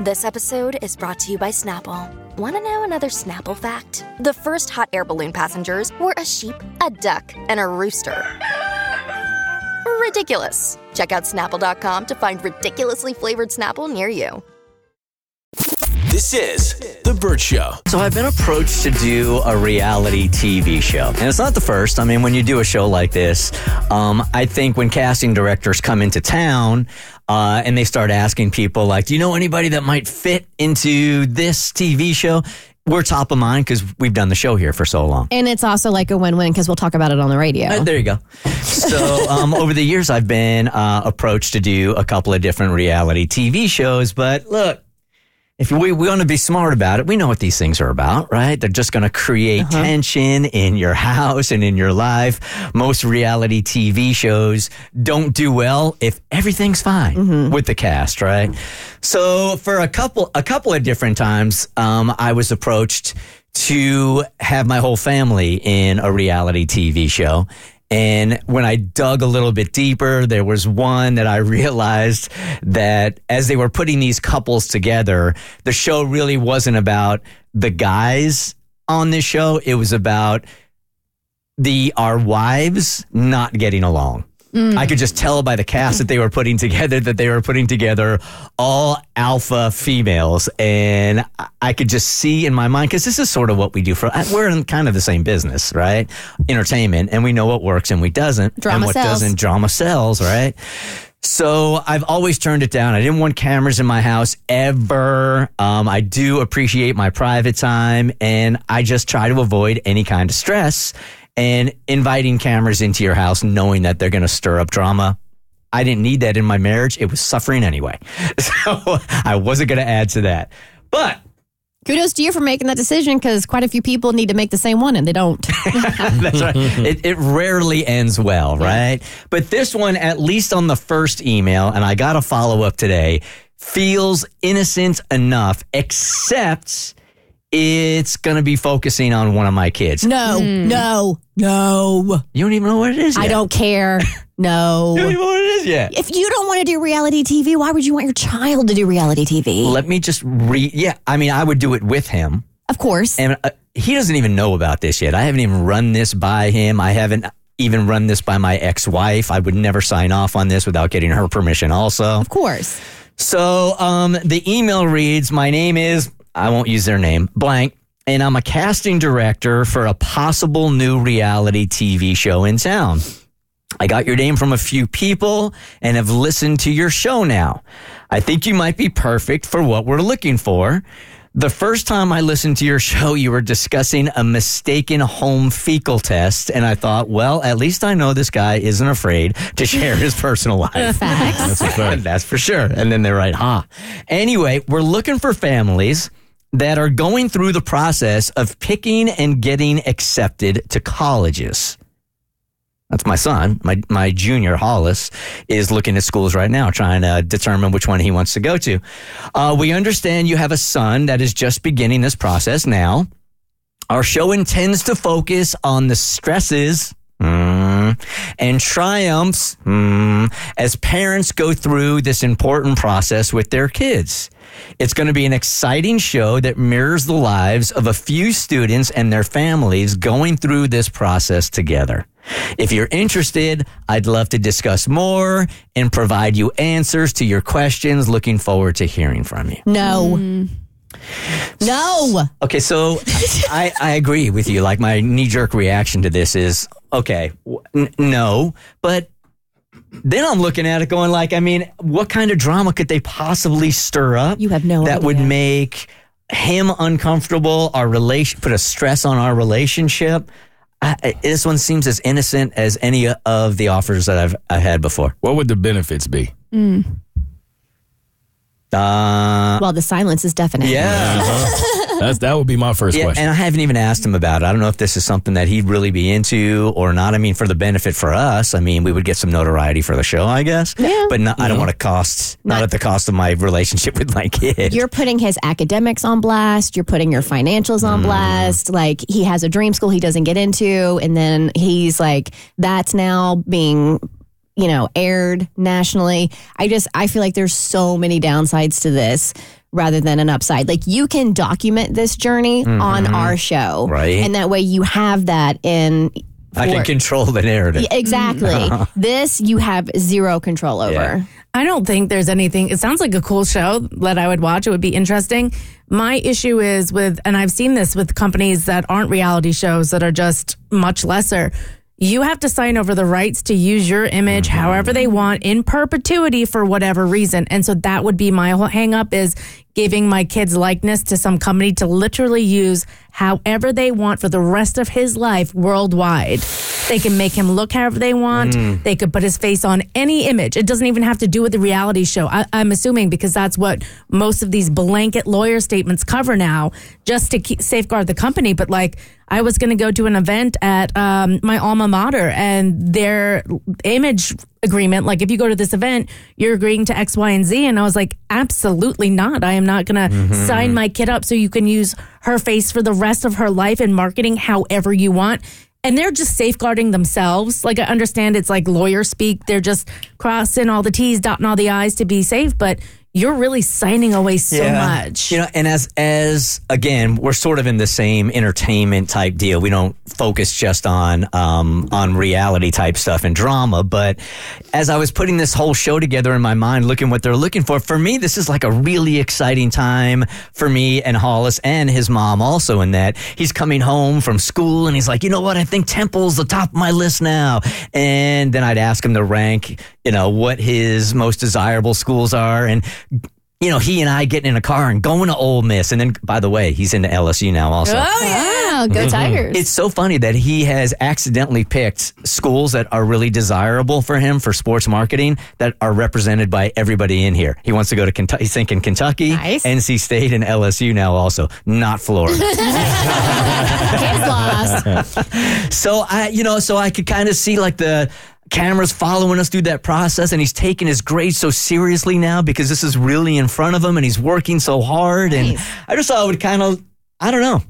This episode is brought to you by Snapple. Want to know another Snapple fact? The first hot air balloon passengers were a sheep, a duck, and a rooster. Ridiculous. Check out snapple.com to find ridiculously flavored Snapple near you. This is The Bert Show. So I've been approached to do a reality TV show. And it's not the first. I mean, when you do a show like this, um, I think when casting directors come into town, uh, and they start asking people like, "Do you know anybody that might fit into this TV show?" We're top of mind because we've done the show here for so long. And it's also like a win-win because we'll talk about it on the radio. Uh, there you go. So um, over the years, I've been uh, approached to do a couple of different reality TV shows. But look, if we, we want to be smart about it, we know what these things are about, right? They're just going to create Uh-huh. tension in your house and in your life. Most reality TV shows don't do well if everything's fine Mm-hmm. with the cast, right? So for a couple a couple of different times, um, I was approached to have my whole family in a reality TV show. And when I dug a little bit deeper, there was one that I realized that as they were putting these couples together, the show really wasn't about the guys on this show. It was about the our wives not getting along. I could just tell by the cast that they were putting together that they were putting together all alpha females. And I- I could just see in my mind, because this is sort of what we do for, we're in kind of the same business, right? Entertainment. And we know what works and we doesn't. Drama and what sells. doesn't, drama sells, right? So I've always turned it down. I didn't want cameras in my house ever. Um, I do appreciate my private time, and I just try to avoid any kind of stress. And inviting cameras into your house, knowing that they're going to stir up drama, I didn't need that in my marriage. It was suffering anyway, so I wasn't going to add to that. But Kudos to you for making that decision because quite a few people need to make the same one and they don't. That's right. It, it rarely ends well, right? But this one, at least on the first email, and I got a follow up today, feels innocent enough, except it's going to be focusing on one of my kids. no, no, no. You don't even know what it is yet. I don't care. No. You don't even know what it is yet. If you don't want to do reality TV, why would you want your child to do reality TV? Let me just read. Yeah, I mean, I would do it with him. of course. And uh, he doesn't even know about this yet. I haven't even run this by him. I haven't even run this by my ex wife. I would never sign off on this without getting her permission, also. of course. So um, the email reads My name is, I won't use their name, blank, and I'm a casting director for a possible new reality TV show in town. I got your name from a few people and have listened to your show now. I think you might be perfect for what we're looking for. The first time I listened to your show, you were discussing a mistaken home fecal test, and I thought, well, at least I know this guy isn't afraid to share his personal life. Facts. That's for sure. And then they write, huh. Anyway, we're looking for families that are going through the process of picking and getting accepted to colleges. That's my son, my my junior Hollis is looking at schools right now, trying to determine which one he wants to go to. Uh, we understand you have a son that is just beginning this process now. Our show intends to focus on the stresses mm, and triumphs mm, as parents go through this important process with their kids. It's going to be an exciting show that mirrors the lives of a few students and their families going through this process together. If you're interested, I'd love to discuss more and provide you answers to your questions. Looking forward to hearing from you. No. No. Okay, so I, I agree with you. Like my knee jerk reaction to this is okay, w- n- no, but then I'm looking at it going like, I mean, what kind of drama could they possibly stir up? You have no that would make him uncomfortable. Our relation put a stress on our relationship. I, I- this one seems as innocent as any of the offers that I've I had before. What would the benefits be? Uh, Well, the silence is definite. yeah. That's that would be my first Yeah, question. and I haven't even asked him about it. I don't know if this is something that he'd really be into or not. I mean, for the benefit for us, I mean, we would get some notoriety for the show, I guess. Yeah. But not, I don't want to cost, not, at the cost of my relationship with my kid. You're putting his academics on blast. You're putting your financials on mm. blast. Like he has a dream school he doesn't get into, and then he's like, that's now being, you know, aired nationally. I just I feel like there's so many downsides to this rather than an upside. Like you can document this journey on mm-hmm. our show, Right. And that way you have that in. I can control the narrative. Exactly. this you have zero control over. Yeah. I don't think there's anything. It sounds like a cool show that I would watch. It would be interesting. My issue is with, and I've seen this with companies that aren't reality shows that are just much lesser. You have to sign over the rights to use your image however they want in perpetuity for whatever reason. And so that would be my whole hang up is giving my kid's likeness to some company to literally use however they want for the rest of his life worldwide. They can make him look however they want. They could put his face on any image. It doesn't even have to do with the reality show. I, I'm assuming because that's what most of these blanket lawyer statements cover now, just to keep, safeguard the company. But like, I was going to go to an event at um, my alma mater, and their image agreement, like if you go to this event, you're agreeing to X, Y, and Z. And I was like, absolutely not. I am not going to sign my kid up so you can use her face for the rest of her life in marketing however you want. And they're just safeguarding themselves. Like I understand it's like lawyer speak. They're just crossing all the T's, dotting all the I's to be safe, but you're really signing away so much. You know, and as as again, we're sort of in the same entertainment type deal. We don't focus just on um, on reality type stuff and drama. But as I was putting this whole show together in my mind, looking what they're looking for, for me, this is like a really exciting time for me and Hollis and his mom also. In that he's coming home from school and he's like, you know what? I think Temple's the top of my list now. And then I'd ask him to rank, you know, what his most desirable schools are and you know, he and I getting in a car and going to Ole Miss. And then, by the way, he's into LSU now also. oh yeah. Wow, go mm-hmm. Tigers. It's so funny that he has accidentally picked schools that are really desirable for him for sports marketing that are represented by everybody in here. He wants to go to Kentucky. He's thinking Kentucky, Nice. NC State, and LSU now also, not Florida. Kids lost. so I, you know, so I could kind of see like the cameras following us through that process, and he's taking his grades so seriously now because this is really in front of him, and he's working so hard. And I just thought it would kind of, I don't know,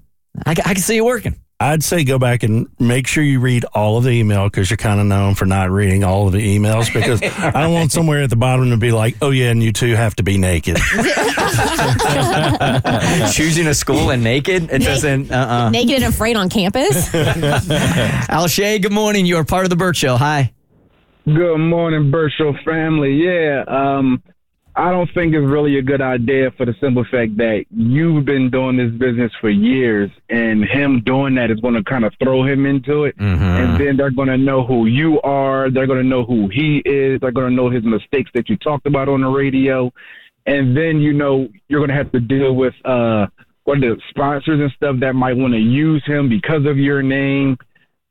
I, ca- I can see it working. I'd say go back and make sure you read all of the email because you're kind of known for not reading all of the emails because I don't want somewhere at the bottom to be like, oh yeah, and you two have to be naked. Choosing a school and naked, it doesn't. Uh, Naked and afraid on campus. Al Shay, good morning. You are part of the Bert Show. Hi. Good morning, Bert Show family. Yeah, um, I don't think it's really a good idea for the simple fact that you've been doing this business for years, and him doing that is going to kind of throw him into it. And then they're going to know who you are. They're going to know who he is. They're going to know his mistakes that you talked about on the radio. And then, you know, you're going to have to deal with uh, what the sponsors and stuff that might want to use him because of your name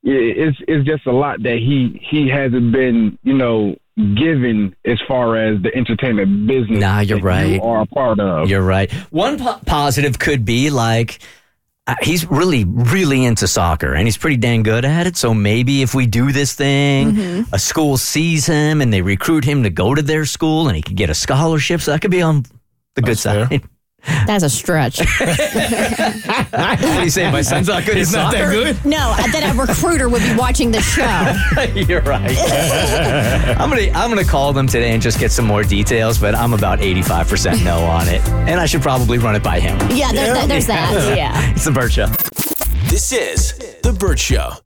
it's it's just a lot that he he hasn't been you know given as far as the entertainment business. Nah, you're that right. You are a part of. You're right. One po- positive could be like uh, he's really, really into soccer and he's pretty dang good at it. So maybe if we do this thing, a school sees him and they recruit him to go to their school and he could get a scholarship. So that could be on the good That's fair. side. That's a stretch. what do you say? My son's not good It's at not that good. No, uh, that a recruiter would be watching the show. You're right. I'm gonna I'm gonna call them today and just get some more details, but I'm about 85% no on it, and I should probably run it by him. Yeah, there, there- there's that. Yeah. It's the Bert Show. This is The Bert Show.